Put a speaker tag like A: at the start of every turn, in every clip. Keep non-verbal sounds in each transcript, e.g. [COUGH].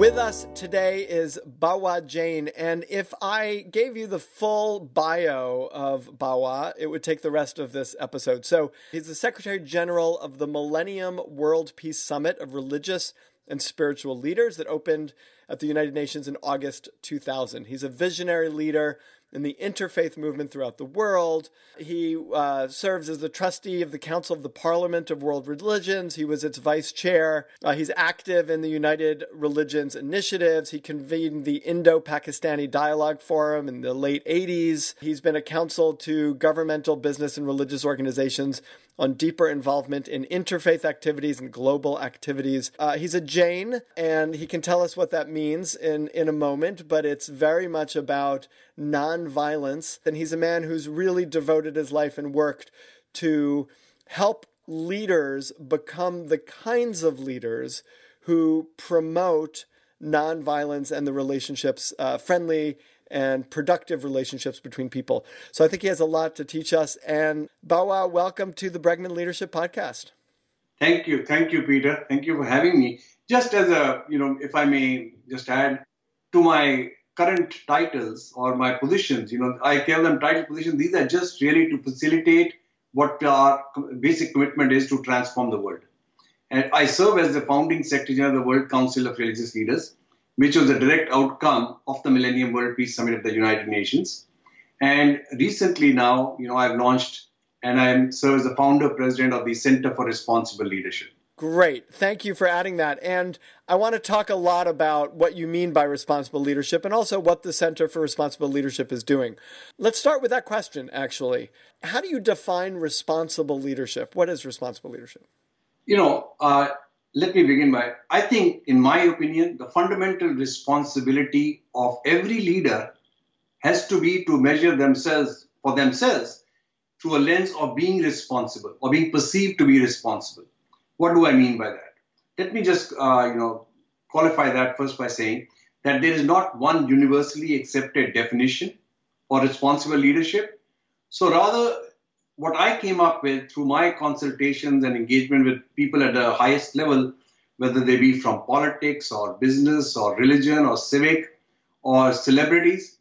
A: With us today is Bawa Jain. And if I gave you the full bio of Bawa, it would take the rest of this episode. So he's the Secretary General of the Millennium World Peace Summit of Religious and Spiritual Leaders that opened at the United Nations in August 2000. He's a visionary leader in the interfaith movement throughout the world. He uh, serves as the trustee of the Council of the Parliament of World Religions. He was its vice chair. Uh, he's active in the United Religions initiatives. He convened the Indo Pakistani Dialogue Forum in the late 80s. He's been a counsel to governmental, business, and religious organizations on deeper involvement in interfaith activities and global activities. Uh, he's a Jain, and he can tell us what that means in, in a moment, but it's very much about nonviolence. And he's a man who's really devoted his life and worked to help leaders become the kinds of leaders who promote nonviolence and the relationships, uh, friendly and productive relationships between people. So I think he has a lot to teach us. And Bawa, welcome to the Bregman Leadership Podcast.
B: Thank you. Thank you, Peter. Thank you for having me. Just as a, you know, if I may just add to my current titles or my positions, you know, I call them title positions. These are just really to facilitate what our basic commitment is to transform the world. And I serve as the founding secretary of the World Council of Religious Leaders which was a direct outcome of the Millennium World Peace Summit of the United Nations. And recently now, you know, I've launched and I serve as the founder president of the Center for Responsible Leadership.
A: Great. Thank you for adding that. And I want to talk a lot about what you mean by responsible leadership and also what the Center for Responsible Leadership is doing. Let's start with that question, actually. How do you define responsible leadership? What is responsible leadership?
B: You know, uh, let me begin by I think, in my opinion, the fundamental responsibility of every leader has to be to measure themselves for themselves through a lens of being responsible or being perceived to be responsible. What do I mean by that? Let me just uh, you know qualify that first by saying that there is not one universally accepted definition for responsible leadership. So rather, what I came up with through my consultations and engagement with people at the highest level, whether they be from politics or business or religion or civic or celebrities,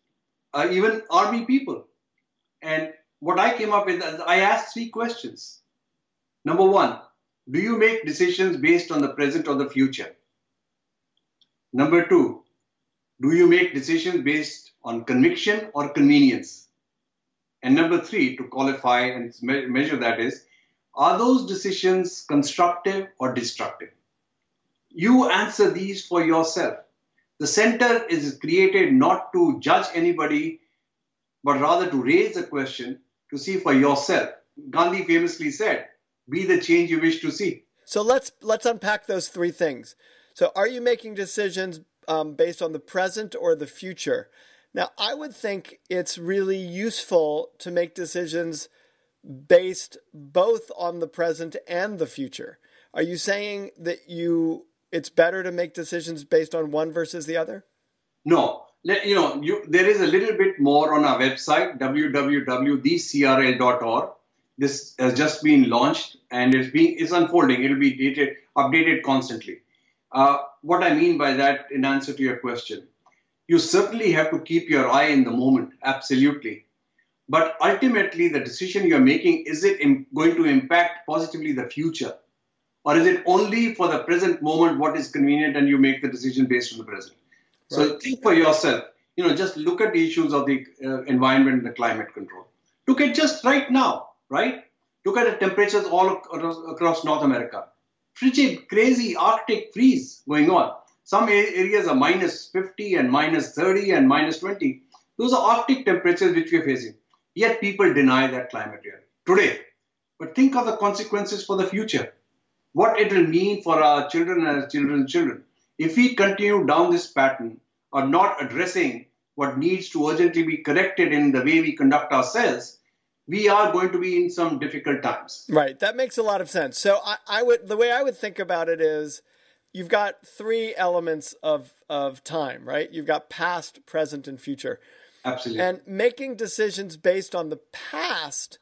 B: uh, even army people. And what I came up with, I asked three questions. Number one, do you make decisions based on the present or the future? Number two, do you make decisions based on conviction or convenience? And number three, to qualify and me- measure that is, are those decisions constructive or destructive? You answer these for yourself. The center is created not to judge anybody, but rather to raise a question to see for yourself. Gandhi famously said, "Be the change you wish to see."
A: So let's let's unpack those three things. So, are you making decisions um, based on the present or the future? Now, I would think it's really useful to make decisions based both on the present and the future. Are you saying that you it's better to make decisions based on one versus the other?
B: No. You know, you, there is a little bit more on our website, www.thecrl.org. This has just been launched and it's being it's unfolding. It'll be dated, updated constantly. Uh, what I mean by that, in answer to your question, you certainly have to keep your eye in the moment, absolutely. But ultimately, the decision you're making is it going to impact positively the future? Or is it only for the present moment what is convenient and you make the decision based on the present? Right. So think for yourself. You know, just look at the issues of the uh, environment and the climate control. Look at just right now, right? Look at the temperatures all across North America. Frigid, crazy Arctic freeze going on. Some areas are minus 50 and minus 30 and minus 20. Those are Arctic temperatures which we are facing. Yet people deny that climate reality today. But think of the consequences for the future. What it will mean for our children and our children's children. If we continue down this pattern, are not addressing what needs to urgently be corrected in the way we conduct ourselves, we are going to be in some difficult times.
A: Right. That makes a lot of sense. So I, I would the way I would think about it is you've got three elements of of time, right? You've got past, present, and future.
B: Absolutely.
A: And making decisions based on the past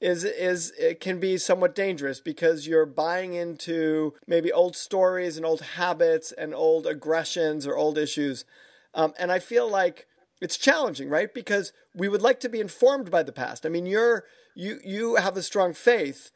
A: is is it can be somewhat dangerous because you're buying into maybe old stories and old habits and old aggressions or old issues. Um, and I feel like it's challenging, right? Because we would like to be informed by the past. I mean, you're you you have a strong faith,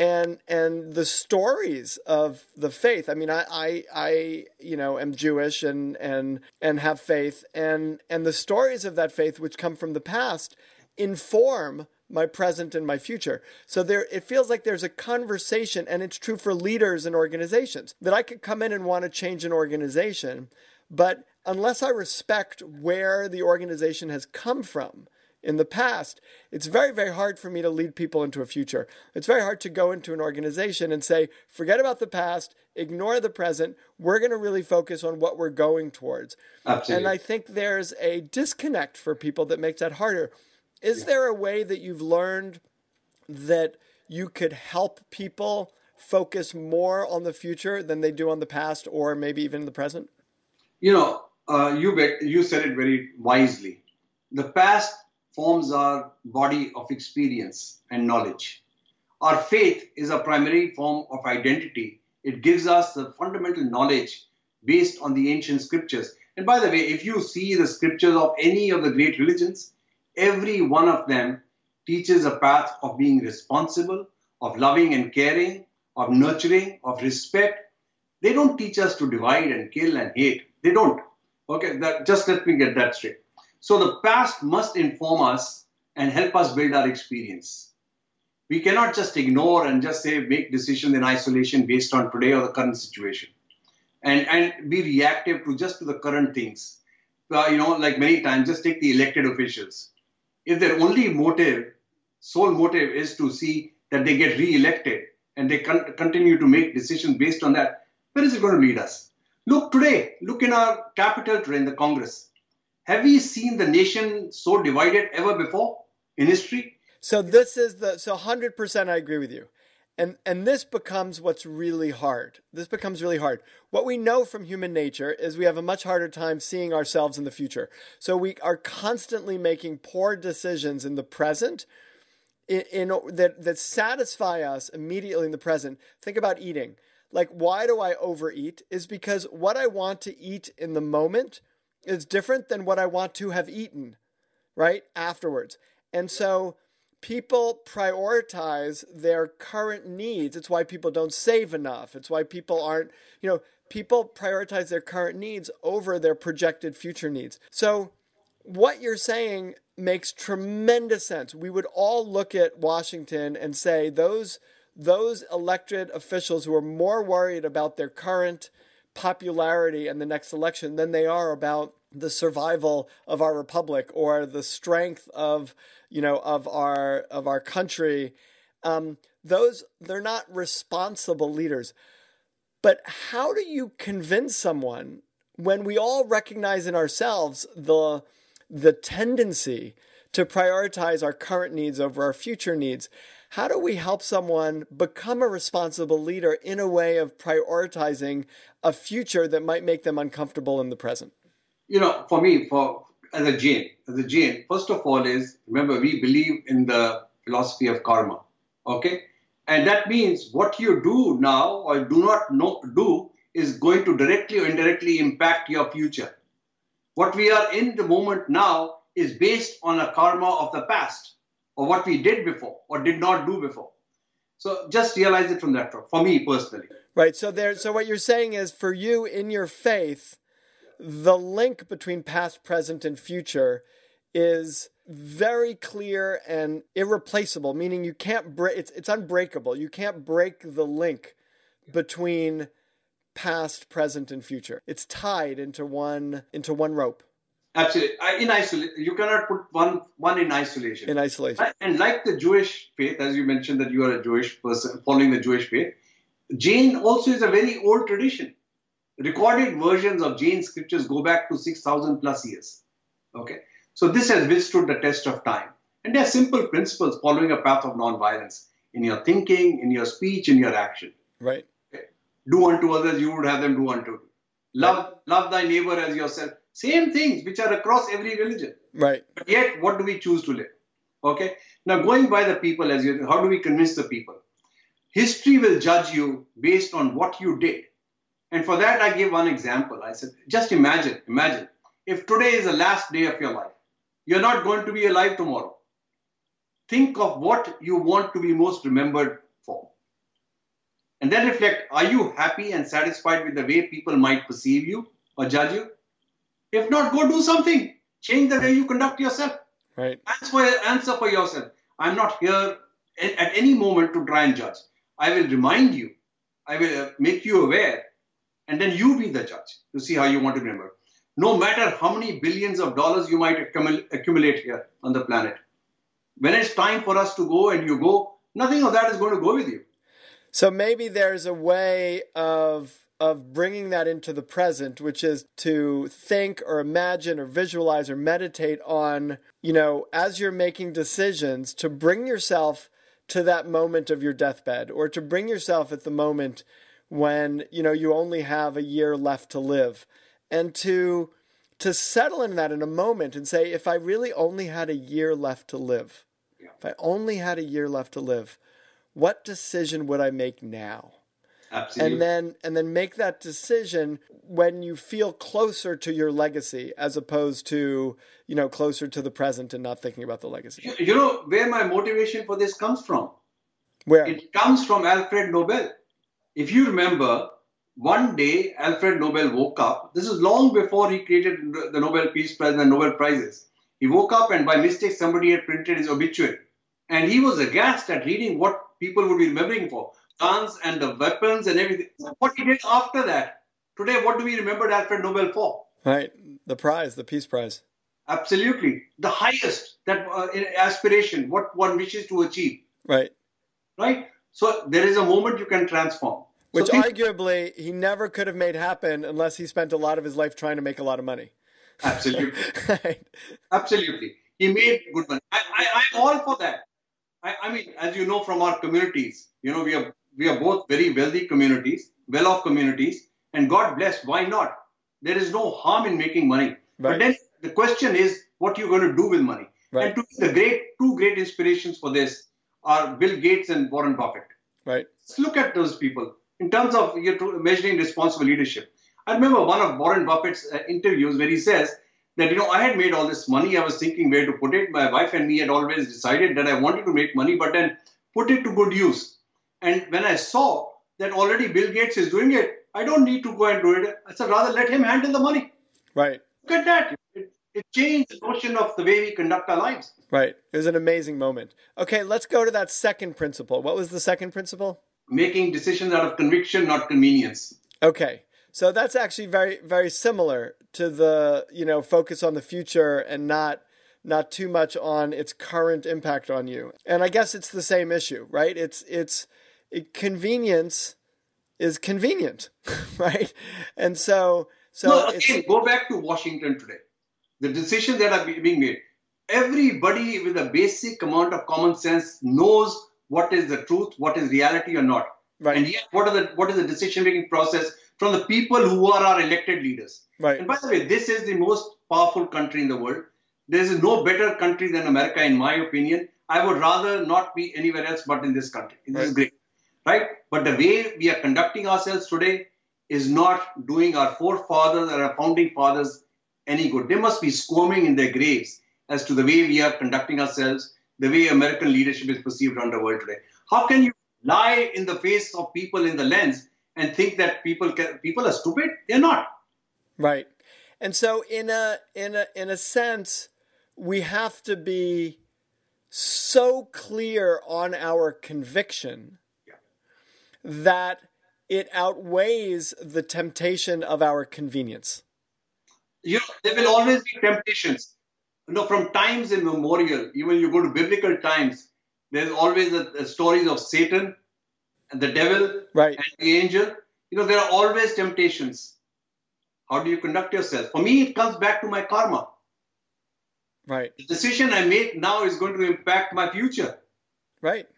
A: and and the stories of the faith. I mean, I I, I you know am Jewish and and and have faith, and and the stories of that faith, which come from the past, inform my present and my future. So there it feels like there's a conversation and it's true for leaders and organizations that I could come in and want to change an organization, but unless I respect where the organization has come from in the past, it's very, very hard for me to lead people into a future. It's very hard to go into an organization and say, forget about the past, ignore the present. We're going to really focus on what we're going towards.
B: Absolutely.
A: And I think there's a disconnect for people that makes that harder. Is yeah. there a way that you've learned that you could help people focus more on the future than they do on the past or maybe even the present?
B: You know, uh, you, you said it very wisely. The past forms our body of experience and knowledge. Our faith is a primary form of identity. It gives us the fundamental knowledge based on the ancient scriptures. And by the way, if you see the scriptures of any of the great religions, every one of them teaches a path of being responsible, of loving and caring, of nurturing, of respect. They don't teach us to divide and kill and hate. They don't. Okay, that, just let me get that straight. So the past must inform us and help us build our experience. We cannot just ignore and just say make decisions in isolation based on today or the current situation, and and be reactive to just to the current things. Uh, you know, like many times, just take the elected officials. If their only motive, sole motive, is to see that they get re-elected and they con- continue to make decisions based on that, where is it going to lead us? Look today, look in our capital today in the Congress. Have we seen the nation so divided ever before in history?
A: So this is the so 100% I agree with you. And and this becomes what's really hard. This becomes really hard. What we know from human nature is we have a much harder time seeing ourselves in the future. So we are constantly making poor decisions in the present in, in that that satisfy us immediately in the present. Think about eating like why do I overeat is because what I want to eat in the moment is different than what I want to have eaten, right? Afterwards. And so people prioritize their current needs. It's why people don't save enough. It's why people aren't, you know, people prioritize their current needs over their projected future needs. So what you're saying makes tremendous sense. We would all look at Washington and say those those elected officials who are more worried about their current popularity in the next election than they are about the survival of our republic or the strength of you know of our of our country. Um, those they're not responsible leaders. But how do you convince someone when we all recognize in ourselves the the tendency to prioritize our current needs over our future needs how do we help someone become a responsible leader in a way of prioritizing a future that might make them uncomfortable in the present?
B: You know, for me, for as a Jain, as a Jain, first of all is remember we believe in the philosophy of karma. Okay? And that means what you do now or do not know, do is going to directly or indirectly impact your future. What we are in the moment now is based on a karma of the past or what we did before or did not do before. So just realize it from that for me personally.
A: Right. So there so what you're saying is for you in your faith, the link between past, present, and future is very clear and irreplaceable, meaning you can't break it's it's unbreakable. You can't break the link between past, present, and future. It's tied into one into one rope.
B: Absolutely. Uh, in isolation, you cannot put one one in isolation.
A: In isolation.
B: Uh, and like the Jewish faith, as you mentioned that you are a Jewish person following the Jewish faith, Jain also is a very old tradition. recorded versions of Jain scriptures go back to 6,000 plus years. Okay, so this has withstood the test of time. And there are simple principles following a path of non-violence in your thinking, in your speech, in your action.
A: Right.
B: Okay. Do unto others, you would have them do unto you. Love, right. love thy neighbor as yourself. Same things which are across every religion.
A: Right.
B: But yet, what do we choose to live? Okay. Now, going by the people as you, how do we convince the people? History will judge you based on what you did. And for that, I gave one example. I said, just imagine, imagine if today is the last day of your life, you're not going to be alive tomorrow. Think of what you want to be most remembered for. And then reflect are you happy and satisfied with the way people might perceive you or judge you? If not, go do something. Change the way you conduct yourself.
A: Right.
B: Answer, answer for yourself. I'm not here at any moment to try and judge. I will remind you, I will uh, make you aware, and then you be the judge to see how you want to remember. No matter how many billions of dollars you might accumulate here on the planet, when it's time for us to go and you go, nothing of that is going to go with you.
A: So maybe there's a way of of bringing that into the present, which is to think or imagine or visualize or meditate on, you know, as you're making decisions, to bring yourself to that moment of your deathbed or to bring yourself at the moment when you know you only have a year left to live. And to to settle in that in a moment and say if i really only had a year left to live if i only had a year left to live what decision would i make now
B: Absolutely.
A: and then and then make that decision when you feel closer to your legacy as opposed to you know closer to the present and not thinking about the legacy.
B: You know where my motivation for this comes from?
A: Where?
B: It comes from alfred nobel. If you remember one day alfred nobel woke up. This is long before he created the nobel peace prize and the nobel prizes. He woke up and by mistake somebody had printed his obituary. And he was aghast at reading what people would be remembering for guns and the weapons and everything. What he did after that. Today, what do we remember Alfred Nobel for?
A: Right, the prize, the Peace Prize.
B: Absolutely, the highest that uh, aspiration, what one wishes to achieve.
A: Right.
B: Right. So there is a moment you can transform.
A: Which
B: so
A: arguably he never could have made happen unless he spent a lot of his life trying to make a lot of money.
B: Absolutely. [LAUGHS] right. Absolutely. He made good money. I, I, I'm all for that. I, I mean, as you know from our communities, you know, we are we are both very wealthy communities, well off communities, and God bless, why not? There is no harm in making money. Right. But then the question is what are you're going to do with money. Right. And to the great two great inspirations for this are Bill Gates and Warren Buffett.
A: Right.
B: Let's look at those people in terms of measuring responsible leadership. I remember one of Warren Buffett's uh, interviews where he says that you know I had made all this money. I was thinking where to put it. My wife and me had always decided that I wanted to make money, but then put it to good use. And when I saw that already Bill Gates is doing it, I don't need to go and do it. I said, rather let him handle the money.
A: Right.
B: Look at that. It, it changed the notion of the way we conduct our lives.
A: Right. It was an amazing moment. Okay, let's go to that second principle. What was the second principle?
B: Making decisions out of conviction, not convenience.
A: Okay. So that's actually very, very similar to the, you know, focus on the future and not not too much on its current impact on you. And I guess it's the same issue, right? It's it's it, convenience is convenient, [LAUGHS] right? And so, so
B: no, again, go back to Washington today. The decisions that are being made. Everybody with a basic amount of common sense knows what is the truth, what is reality or not.
A: Right.
B: And yet, what are the what is the decision making process from the people who are our elected leaders?
A: Right.
B: And by the way, this is the most powerful country in the world. There is no better country than America, in my opinion. I would rather not be anywhere else but in this country. This right. is great right? But the way we are conducting ourselves today is not doing our forefathers or our founding fathers any good. They must be squirming in their graves as to the way we are conducting ourselves, the way American leadership is perceived around the world today. How can you lie in the face of people in the lens and think that people can, people are stupid? They're not.
A: Right. And so in a in a in a sense, we have to be so clear on our conviction that it outweighs the temptation of our convenience.
B: You know, there will always be temptations. You know, from times immemorial, even you go to biblical times, there's always a, a stories of Satan and the devil
A: right.
B: and the angel. You know, there are always temptations. How do you conduct yourself? For me, it comes back to my karma.
A: Right.
B: The decision I make now is going to impact my future.
A: Right.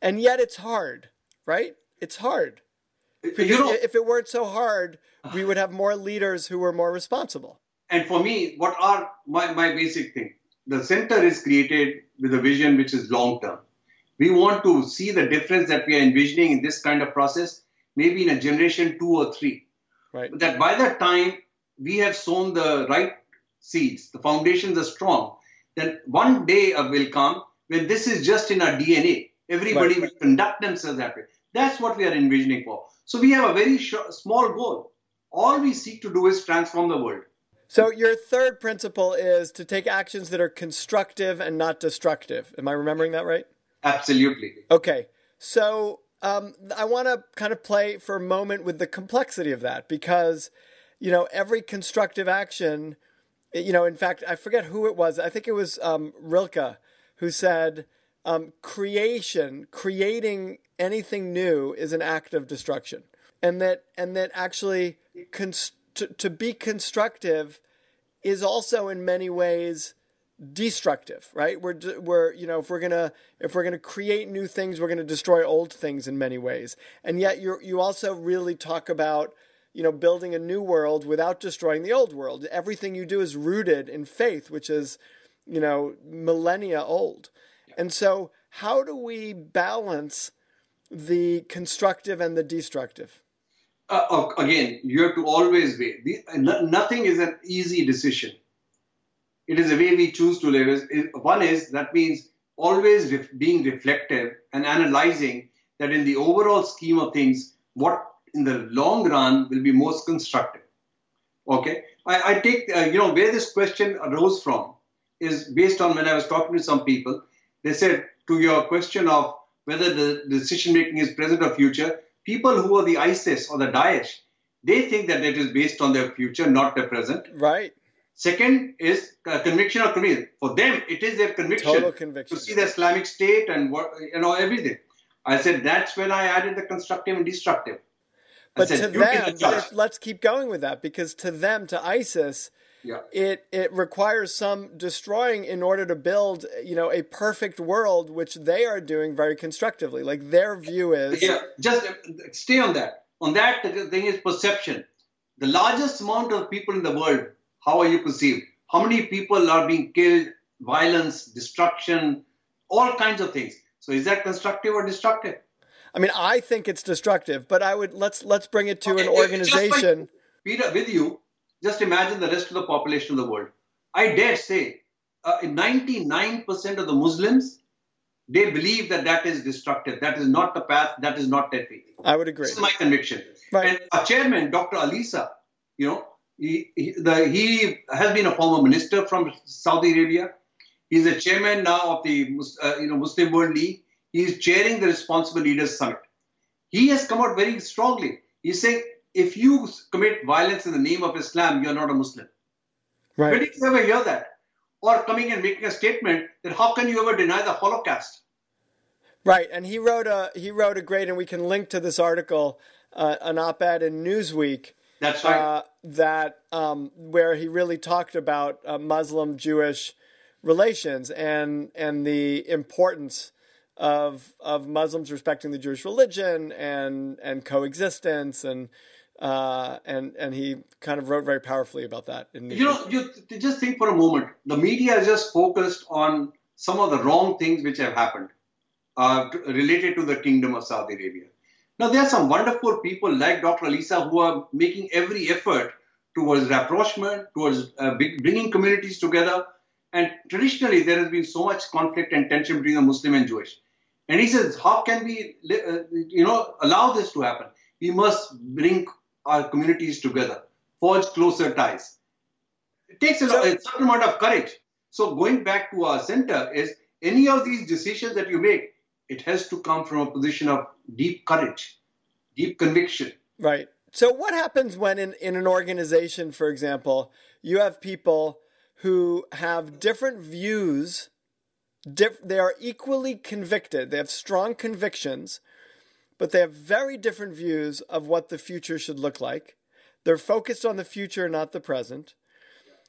A: And yet it's hard, right? It's hard. If it weren't so hard, we would have more leaders who were more responsible.
B: and for me, what are my, my basic thing? The center is created with a vision which is long term. We want to see the difference that we are envisioning in this kind of process, maybe in a generation two or three.
A: Right.
B: That by that time we have sown the right seeds, the foundations are strong, then one day uh, will come when this is just in our DNA. Everybody
A: Right.
B: will conduct themselves that way. That's what we are envisioning for. So we have a very short, small goal. All we seek to do is transform the world.
A: So your third principle is to take actions that are constructive and not destructive. Am I remembering that right?
B: Absolutely.
A: Okay. So um, I want to kind of play for a moment with the complexity of that because, you know, every constructive action, you know, in fact, I forget who it was. I think it was um, Rilke who said, um, creation, creating anything new is an act of destruction. And that, and that actually cons- to, to be constructive is also in many ways destructive right? We're we're you know if we're going to if we're going to create new things we're going to destroy old things in many ways. And yet you you also really talk about you know building a new world without destroying the old world. Everything you do is rooted in faith which is you know millennia old and so how do we balance the constructive and the destructive
B: Uh, uh, again, you have to always weigh. The, nothing is an easy decision. It is the way we choose to live. One is that means always ref, being reflective and analyzing that in the overall scheme of things, what in the long run will be most constructive. Okay, I, I take uh, you know where this question arose from is based on when I was talking to some people. They said to your question of whether the decision making is present or future, people who are the ISIS or the Daesh, they think that it is based on their future, not their present.
A: right
B: Second is uh, conviction or conviction. For them, it is their conviction
A: Total conviction.
B: to see the Islamic State and what you know everything. I said that's when I added the constructive and destructive. I
A: but
B: said,
A: to them
B: the judge."
A: let- let's keep going with that because to them to isis
B: yeah.
A: it it requires some destroying in order to build you know a perfect world which they are doing very constructively like their view is
B: Yeah, just stay on that. On that, the thing is perception. The largest amount of people in the world, how are you perceived? How many people are being killed, violence, destruction, all kinds of things. So is that constructive or destructive?
A: i mean i think it's destructive but i would let's let's bring it to an
B: Okay, like-
A: organization
B: Peter, with you, just imagine the rest of the population of the world. I dare say, uh, 99% of the Muslims, they believe that that is destructive. That is not the path. That is not faith.
A: i would agree
B: This is my conviction.
A: Right.
B: And our chairman, Dr. Al-Issa, you know, he, he, the, he has been a former minister from Saudi Arabia. He's a chairman now of the uh, you know Muslim World League. He is chairing the Responsible Leaders Summit. He has come out very strongly. He's saying if you commit violence in the name of Islam, you're not a Muslim. When
A: right
B: did you ever hear that? Or coming and making a statement that how can you ever deny the Holocaust?
A: right and he wrote a he wrote a great and we can link to this article uh, an op-ed in newsweek
B: That's right.
A: uh, that um, where he really talked about uh, Muslim Jewish relations and and the importance of of Muslims respecting the Jewish religion and and coexistence and uh, and and he kind of wrote very powerfully about that.
B: You know, you just think for a moment. The media is just focused on some of the wrong things which have happened uh, related to the Kingdom of Saudi Arabia. Now, there are some wonderful people like Dr. Al-Issa who are making every effort towards rapprochement, towards uh, bringing communities together. And traditionally, there has been so much conflict and tension between the Muslim and Jewish. And he says, how can we, uh, you know, allow this to happen? We must bring our communities together, forge closer ties. It takes a,
A: So-
B: a certain amount of courage. So going back to our center is any of these decisions that you make, it has to come from a position of deep courage, deep conviction.
A: Right. So what happens when in, in an organization, for example, you have people who have different views, diff, they are equally convicted, they have strong convictions, but they have very different views of what the future should look like. They're focused on the future, not the present.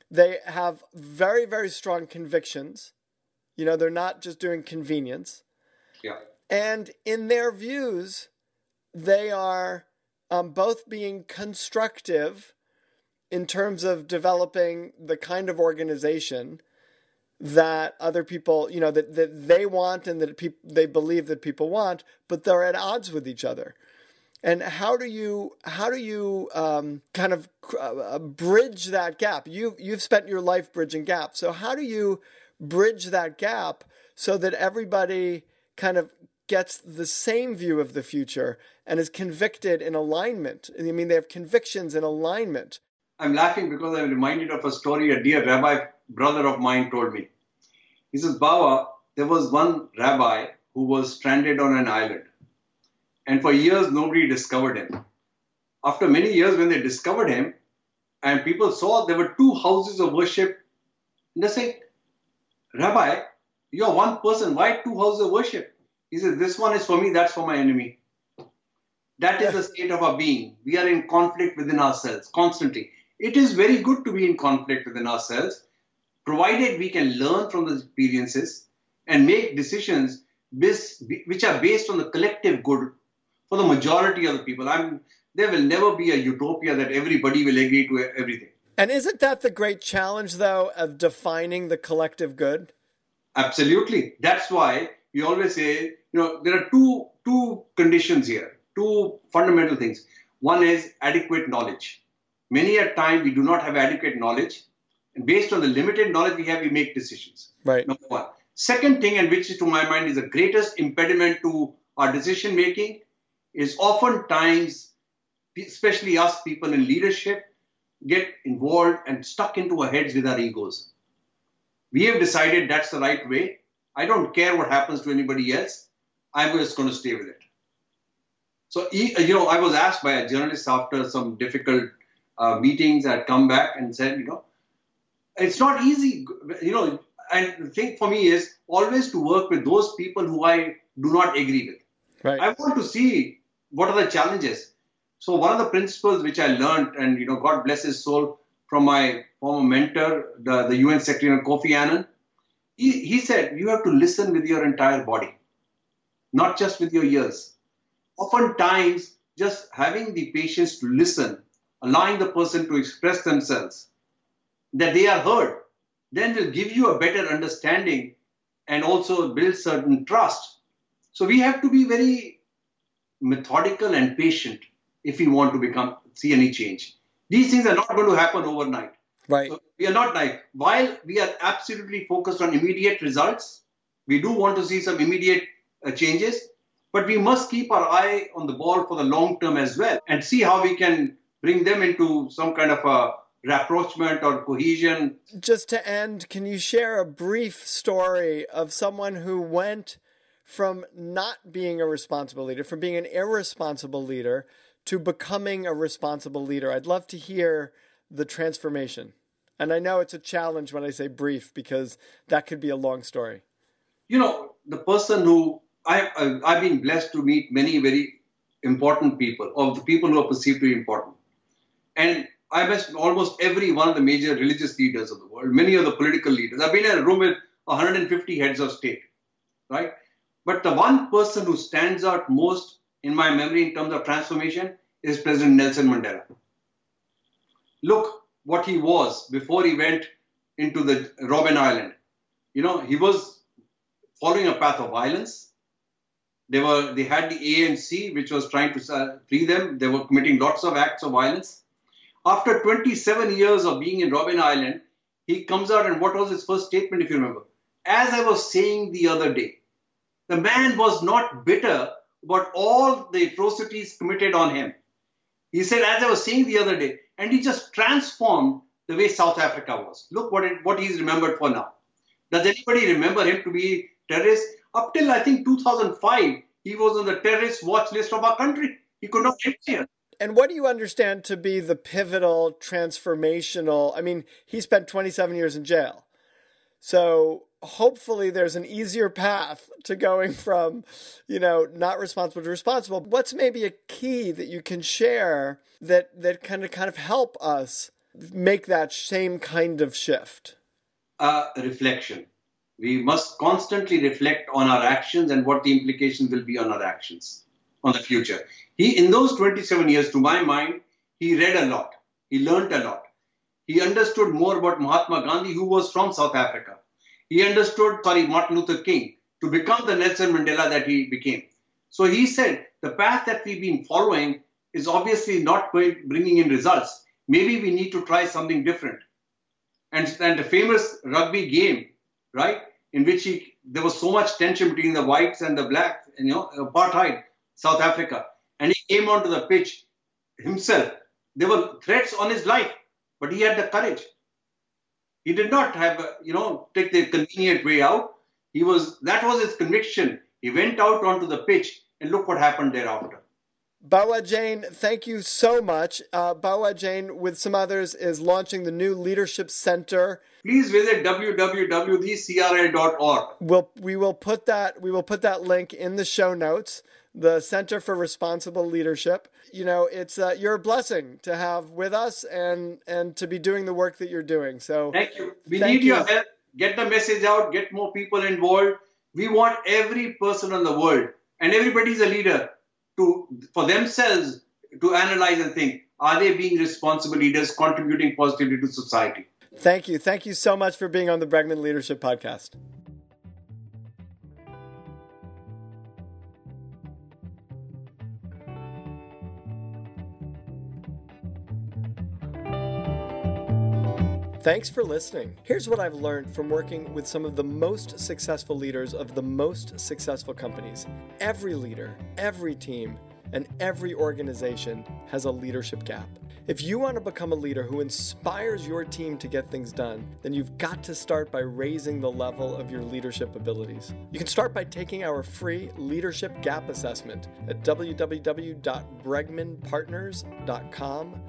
A: They have very, very strong convictions. You know, they're not just doing convenience.
B: Yeah.
A: And in their views, they are um, both being constructive in terms of developing the kind of organization that other people, you know, that, that they want and that people they believe that people want, but they're at odds with each other. And how do you how do you um, kind of uh, bridge that gap? You you've spent your life bridging gaps. So how do you bridge that gap so that everybody kind of gets the same view of the future and is convicted in alignment? I mean, they have convictions in alignment.
B: I'm laughing because I'm reminded of a story a dear rabbi brother of mine told me. He says, Bawa, there was one rabbi who was stranded on an island. And for years, nobody discovered him. After many years, when they discovered him, and people saw there were two houses of worship, they say, Rabbi, you're one person. Why two houses of worship? He says, This one is for me, that's for my enemy. That is the state of our being. We are in conflict within ourselves constantly. It is very good to be in conflict within ourselves provided we can learn from the experiences and make decisions which are based on the collective good for the majority of the people. I'm, there will never be a utopia that everybody will agree to everything.
A: And isn't that the great challenge, though, of defining the collective good?
B: Absolutely. That's why we always say, you know, there are two two conditions here, two fundamental things. One is adequate knowledge. Many a time we do not have adequate knowledge, and based on the limited knowledge we have, we make decisions.
A: Right.
B: Number one. Second thing, and which to my mind is the greatest impediment to our decision making, is oftentimes, especially us people in leadership, get involved and stuck into our heads with our egos. We have decided that's the right way. I don't care what happens to anybody else. I'm just going to stay with it. So, you know, I was asked by a journalist after some difficult uh, meetings. I'd come back and said, you know, it's not easy, you know. And the thing for me is always to work with those people who I do not agree with.
A: Right.
B: I want to see what are the challenges. So one of the principles which I learned, and you know, God bless his soul, from my former mentor, the, the UN Secretary Kofi Annan, he, he said you have to listen with your entire body, not just with your ears. Oftentimes, just having the patience to listen, allowing the person to express themselves, that they are heard, then will give you a better understanding and also build certain trust. So we have to be very methodical and patient if we want to become see any change. These things are not going to happen overnight.
A: Right.
B: So we are not like while we are absolutely focused on immediate results, we do want to see some immediate uh, changes, but we must keep our eye on the ball for the long term as well and see how we can bring them into some kind of a rapprochement or cohesion.
A: Just to end, can you share a brief story of someone who went from not being a responsible leader, from being an irresponsible leader, to becoming a responsible leader? I'd love to hear the transformation. And I know it's a challenge when I say brief because that could be a long story.
B: You know, the person who I, I, have been blessed to meet many very important people, of the people who are perceived to be important. And I met almost every one of the major religious leaders of the world, many of the political leaders. I've been in a room with 150 heads of state, right? But the one person who stands out most in my memory in terms of transformation is President Nelson Mandela. Look what he was before he went into the Robben Island. You know, he was following a path of violence. They were they had the ANC which was trying to uh, free them. They were committing lots of acts of violence. After 27 years of being in Robben Island, he comes out and what was his first statement, if you remember? As I was saying the other day, the man was not bitter about all the atrocities committed on him. He said, as I was saying the other day, and he just transformed the way South Africa was. Look what it, what he's remembered for now. Does anybody remember him to be terrorist? Up till I think 2005, he was on the terrorist watch list of our country. He could not enter here.
A: And what do you understand to be the pivotal transformational? I mean, he spent 27 years in jail. So, hopefully there's an easier path to going from, you know, not responsible to responsible. What's maybe a key that you can share that that kind of kind of help us make that same kind of shift?
B: Uh, reflection. We must constantly reflect on our actions and what the implications will be on our actions on the future. He, in those 27 years, to my mind, he read a lot. He learned a lot. He understood more about Mahatma Gandhi, who was from South Africa. He understood, sorry, Martin Luther King to become the Nelson Mandela that he became. So he said the path that we've been following is obviously not bringing in results. Maybe we need to try something different. And, and the famous rugby game, right, in which he, there was so much tension between the whites and the blacks, you know, apartheid, South Africa. And he came onto the pitch himself. There were threats on his life, but he had the courage. He did not have, you know, take the convenient way out. He was, that was his conviction. He went out onto the pitch and look what happened thereafter.
A: Bawa Jain, thank you so much. Uh, Bawa Jain, with some others, is launching the new Leadership Center.
B: Please visit www.thecra.org.
A: We'll, we will put that we will put that link in the show notes. The Center for Responsible Leadership. You know, it's uh, you're a blessing to have with us and and to be doing the work that you're doing. So
B: thank you. We thank need you. your help. Get the message out. Get more people involved. We want every person in the world, and everybody's a leader to for themselves to analyze and think are they being responsible leaders contributing positively to society?
A: Thank you. Thank you so much for being on the bregman leadership podcast Thanks for listening. Here's what I've learned from working with some of the most successful leaders of the most successful companies. Every leader, every team, and every organization has a leadership gap. If you want to become a leader who inspires your team to get things done, then you've got to start by raising the level of your leadership abilities. You can start by taking our free leadership gap assessment at www.bregmanpartners.com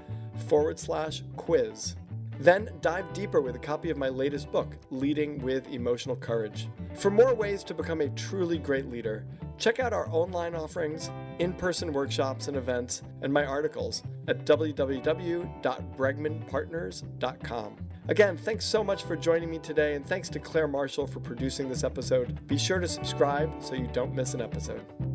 A: forward slash quiz. Then dive deeper with a copy of my latest book, Leading with Emotional Courage. For more ways to become a truly great leader, check out our online offerings, in person workshops and events, and my articles at www.bregmanpartners.com. Again, thanks so much for joining me today, and thanks to Claire Marshall for producing this episode. Be sure to subscribe so you don't miss an episode.